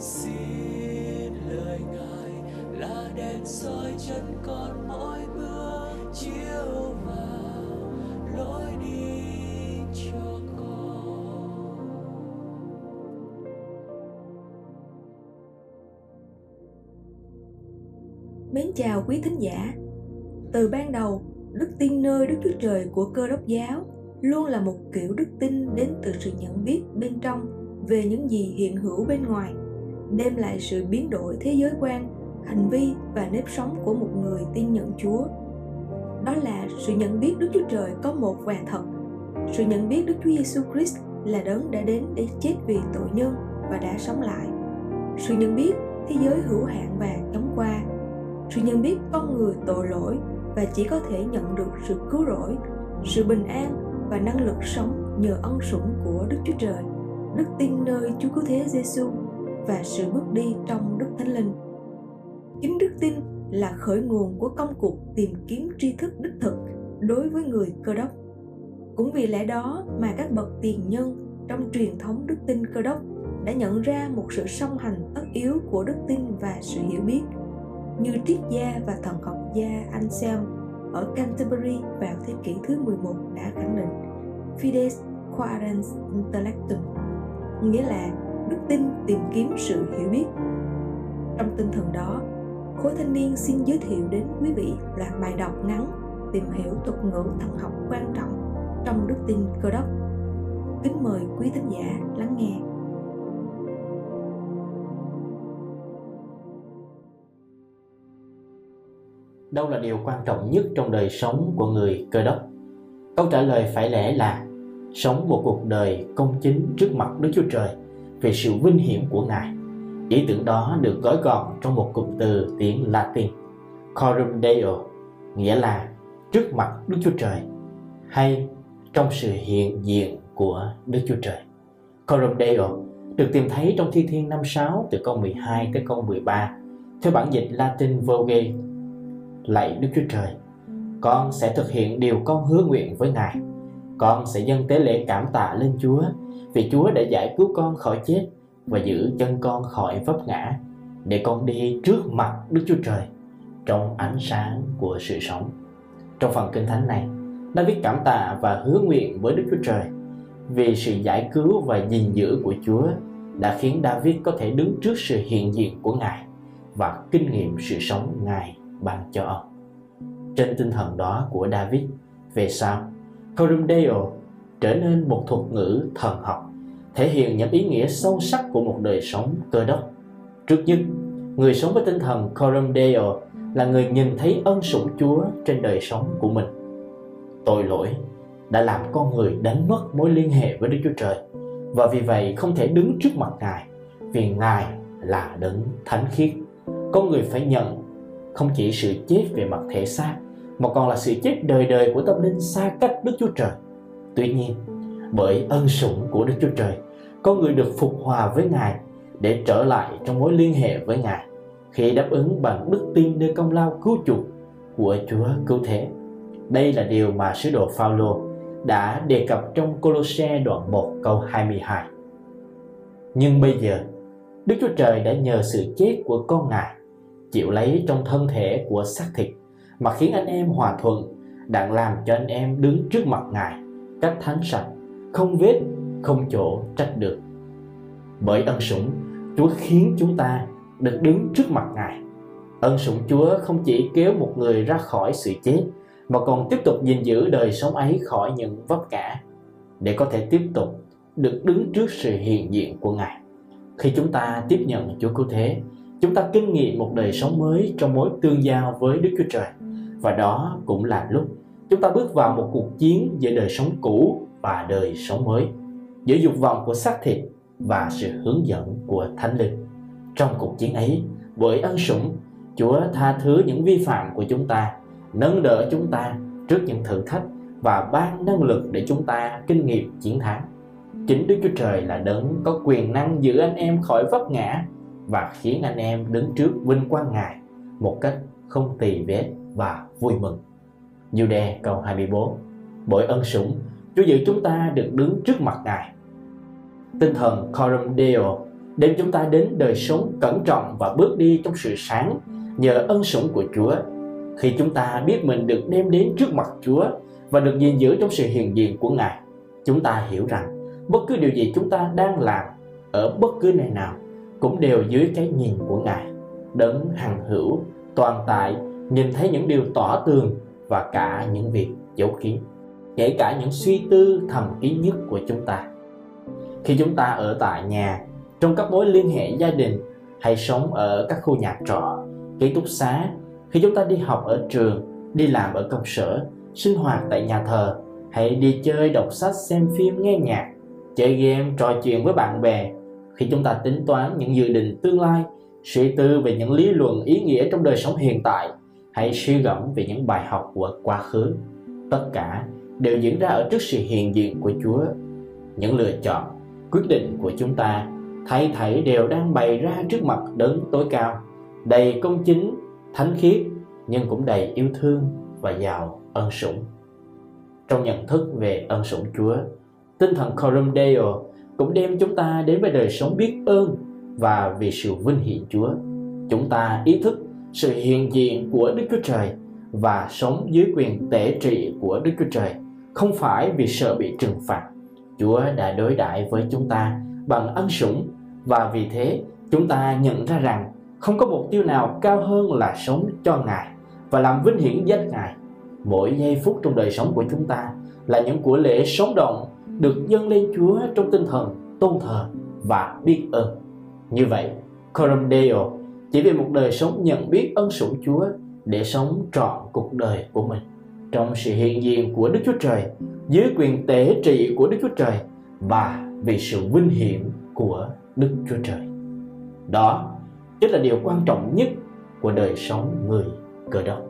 xin lời ngài là đèn soi chân con mỗi bước chiếu vào lối đi cho con Mến chào quý thính giả. Từ ban đầu, đức tin nơi Đức Chúa Trời của cơ đốc giáo luôn là một kiểu đức tin đến từ sự nhận biết bên trong về những gì hiện hữu bên ngoài, đem lại sự biến đổi thế giới quan, hành vi và nếp sống của một người tin nhận Chúa. Đó là sự nhận biết Đức Chúa Trời có một và thật, sự nhận biết Đức Chúa Giêsu Christ là đấng đã đến để chết vì tội nhân và đã sống lại. Sự nhận biết thế giới hữu hạn và chóng qua sự nhận biết con người tội lỗi và chỉ có thể nhận được sự cứu rỗi sự bình an và năng lực sống nhờ ân sủng của Đức Chúa Trời, đức tin nơi Chúa Cứu Thế Giêsu và sự bước đi trong Đức Thánh Linh. Chính đức tin là khởi nguồn của công cuộc tìm kiếm tri thức đích thực đối với người cơ đốc. Cũng vì lẽ đó mà các bậc tiền nhân trong truyền thống đức tin cơ đốc đã nhận ra một sự song hành tất yếu của đức tin và sự hiểu biết – như triết gia và thần học gia Anselm ở Canterbury vào thế kỷ thứ 11 đã khẳng định, Fides Quaerens Intellectum, nghĩa là đức tin tìm kiếm sự hiểu biết. Trong tinh thần đó, khối thanh niên xin giới thiệu đến quý vị loạt bài đọc ngắn tìm hiểu thuật ngữ thần học quan trọng trong đức tin cơ đốc. Kính mời quý thính giả lắng nghe. đâu là điều quan trọng nhất trong đời sống của người cơ đốc câu trả lời phải lẽ là sống một cuộc đời công chính trước mặt đức chúa trời về sự vinh hiển của ngài. Ý tưởng đó được gói gọn trong một cụm từ tiếng latin corum deo nghĩa là trước mặt đức chúa trời hay trong sự hiện diện của đức chúa trời. Corum deo được tìm thấy trong thi thiên 56 từ câu 12 tới câu 13 theo bản dịch Latin Vulgate lạy Đức Chúa Trời, con sẽ thực hiện điều con hứa nguyện với Ngài. Con sẽ dâng tế lễ cảm tạ lên Chúa vì Chúa đã giải cứu con khỏi chết và giữ chân con khỏi vấp ngã để con đi trước mặt Đức Chúa Trời trong ánh sáng của sự sống. Trong phần kinh thánh này, David cảm tạ và hứa nguyện với Đức Chúa Trời vì sự giải cứu và gìn giữ của Chúa đã khiến David có thể đứng trước sự hiện diện của Ngài và kinh nghiệm sự sống Ngài ban cho ông. Trên tinh thần đó của David, về sau, Corum trở nên một thuật ngữ thần học, thể hiện những ý nghĩa sâu sắc của một đời sống cơ đốc. Trước nhất, người sống với tinh thần Corum là người nhìn thấy ân sủng Chúa trên đời sống của mình. Tội lỗi đã làm con người đánh mất mối liên hệ với Đức Chúa Trời và vì vậy không thể đứng trước mặt Ngài vì Ngài là đấng thánh khiết. Con người phải nhận không chỉ sự chết về mặt thể xác mà còn là sự chết đời đời của tâm linh xa cách Đức Chúa Trời. Tuy nhiên, bởi ân sủng của Đức Chúa Trời, con người được phục hòa với Ngài để trở lại trong mối liên hệ với Ngài khi đáp ứng bằng đức tin nơi công lao cứu chuộc của Chúa cứu thế. Đây là điều mà sứ đồ Phaolô đã đề cập trong Colosse đoạn 1 câu 22. Nhưng bây giờ, Đức Chúa Trời đã nhờ sự chết của con Ngài chịu lấy trong thân thể của xác thịt mà khiến anh em hòa thuận đặng làm cho anh em đứng trước mặt ngài cách thánh sạch, không vết, không chỗ trách được. Bởi ân sủng, chúa khiến chúng ta được đứng trước mặt ngài. Ân sủng chúa không chỉ kéo một người ra khỏi sự chết, mà còn tiếp tục gìn giữ đời sống ấy khỏi những vấp ngã, để có thể tiếp tục được đứng trước sự hiện diện của ngài. Khi chúng ta tiếp nhận chúa cứu thế, chúng ta kinh nghiệm một đời sống mới trong mối tương giao với Đức Chúa Trời. Và đó cũng là lúc chúng ta bước vào một cuộc chiến giữa đời sống cũ và đời sống mới, giữa dục vọng của xác thịt và sự hướng dẫn của Thánh Linh. Trong cuộc chiến ấy, bởi ân sủng, Chúa tha thứ những vi phạm của chúng ta, nâng đỡ chúng ta trước những thử thách và ban năng lực để chúng ta kinh nghiệm chiến thắng. Chính Đức Chúa Trời là đấng có quyền năng giữ anh em khỏi vấp ngã và khiến anh em đứng trước vinh quang Ngài một cách không tỳ vết và vui mừng. Jude câu 24 Bởi ân sủng, Chúa giữ chúng ta được đứng trước mặt Ngài. Tinh thần Coram Deo đem chúng ta đến đời sống cẩn trọng và bước đi trong sự sáng nhờ ân sủng của Chúa. Khi chúng ta biết mình được đem đến trước mặt Chúa và được gìn giữ trong sự hiện diện của Ngài, chúng ta hiểu rằng bất cứ điều gì chúng ta đang làm ở bất cứ nơi nào cũng đều dưới cái nhìn của Ngài, đấng hằng hữu, toàn tại, nhìn thấy những điều tỏ tường và cả những việc giấu kín, kể cả những suy tư thầm kín nhất của chúng ta. Khi chúng ta ở tại nhà, trong các mối liên hệ gia đình hay sống ở các khu nhà trọ, ký túc xá, khi chúng ta đi học ở trường, đi làm ở công sở, sinh hoạt tại nhà thờ, hay đi chơi, đọc sách, xem phim, nghe nhạc, chơi game, trò chuyện với bạn bè, khi chúng ta tính toán những dự định tương lai, suy tư về những lý luận ý nghĩa trong đời sống hiện tại, hãy suy gẫm về những bài học của quá khứ, tất cả đều diễn ra ở trước sự hiện diện của Chúa. Những lựa chọn, quyết định của chúng ta thay thảy đều đang bày ra trước mặt đấng tối cao, đầy công chính, thánh khiết nhưng cũng đầy yêu thương và giàu ân sủng. Trong nhận thức về ân sủng Chúa, tinh thần Coram Deo cũng đem chúng ta đến với đời sống biết ơn và vì sự vinh hiển Chúa. Chúng ta ý thức sự hiện diện của Đức Chúa Trời và sống dưới quyền tể trị của Đức Chúa Trời, không phải vì sợ bị trừng phạt. Chúa đã đối đãi với chúng ta bằng ân sủng và vì thế chúng ta nhận ra rằng không có mục tiêu nào cao hơn là sống cho Ngài và làm vinh hiển danh Ngài. Mỗi giây phút trong đời sống của chúng ta là những của lễ sống động được dâng lên Chúa trong tinh thần tôn thờ và biết ơn. Như vậy, Coram Deo chỉ vì một đời sống nhận biết ân sủng Chúa để sống trọn cuộc đời của mình trong sự hiện diện của Đức Chúa Trời, dưới quyền tế trị của Đức Chúa Trời và vì sự vinh hiển của Đức Chúa Trời. Đó chính là điều quan trọng nhất của đời sống người cơ đốc.